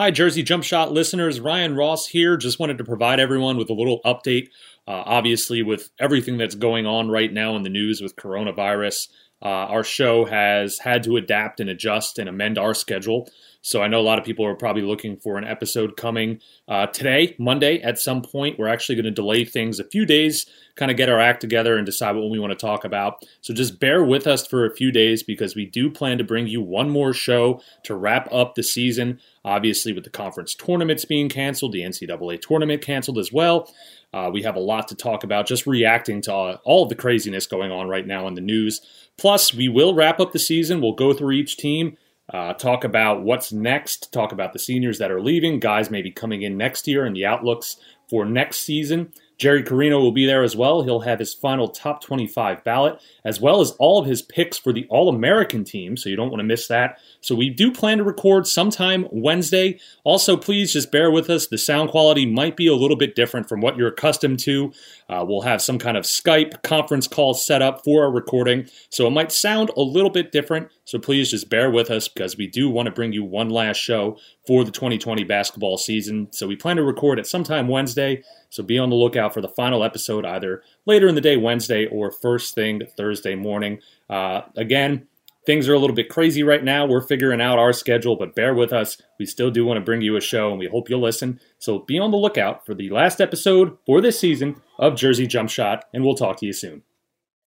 Hi, Jersey Jump Shot listeners. Ryan Ross here. Just wanted to provide everyone with a little update. Uh, obviously, with everything that's going on right now in the news with coronavirus, uh, our show has had to adapt and adjust and amend our schedule. So I know a lot of people are probably looking for an episode coming uh, today, Monday, at some point. We're actually going to delay things a few days, kind of get our act together and decide what we want to talk about. So just bear with us for a few days because we do plan to bring you one more show to wrap up the season. Obviously, with the conference tournaments being canceled, the NCAA tournament canceled as well. Uh, we have a lot to talk about, just reacting to all, all of the craziness going on right now in the news. Plus, we will wrap up the season. We'll go through each team uh, talk about what's next, talk about the seniors that are leaving, guys maybe coming in next year, and the outlooks for next season. Jerry Carino will be there as well. He'll have his final top 25 ballot, as well as all of his picks for the All American team, so you don't want to miss that. So we do plan to record sometime Wednesday. Also, please just bear with us. The sound quality might be a little bit different from what you're accustomed to. Uh, we'll have some kind of Skype conference call set up for our recording, so it might sound a little bit different. So please just bear with us because we do want to bring you one last show for the 2020 basketball season. So we plan to record it sometime Wednesday. So be on the lookout for the final episode either later in the day, Wednesday, or first thing Thursday morning. Uh, again, things are a little bit crazy right now. We're figuring out our schedule, but bear with us. We still do want to bring you a show, and we hope you'll listen. So be on the lookout for the last episode for this season of Jersey Jump Shot, and we'll talk to you soon.